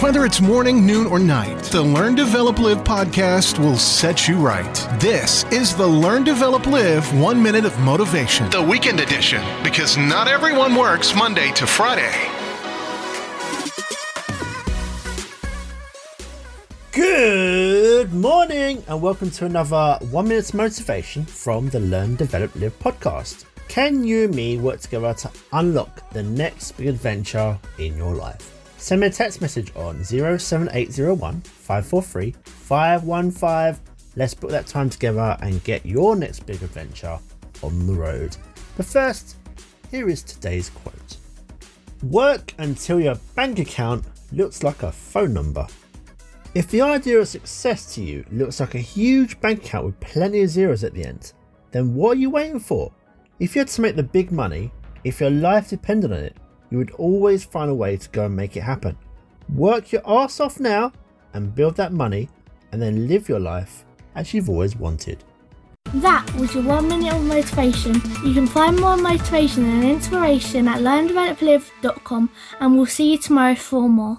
Whether it's morning, noon, or night, the Learn, Develop, Live podcast will set you right. This is the Learn, Develop, Live One Minute of Motivation, the weekend edition, because not everyone works Monday to Friday. Good morning, and welcome to another One Minute's Motivation from the Learn, Develop, Live podcast. Can you and me work together to unlock the next big adventure in your life? Send me a text message on 07801 543 515. Let's book that time together and get your next big adventure on the road. But first, here is today's quote Work until your bank account looks like a phone number. If the idea of success to you looks like a huge bank account with plenty of zeros at the end, then what are you waiting for? If you had to make the big money, if your life depended on it, you would always find a way to go and make it happen. Work your ass off now and build that money, and then live your life as you've always wanted. That was your one minute of motivation. You can find more motivation and inspiration at learndeveloplive.com and we'll see you tomorrow for more.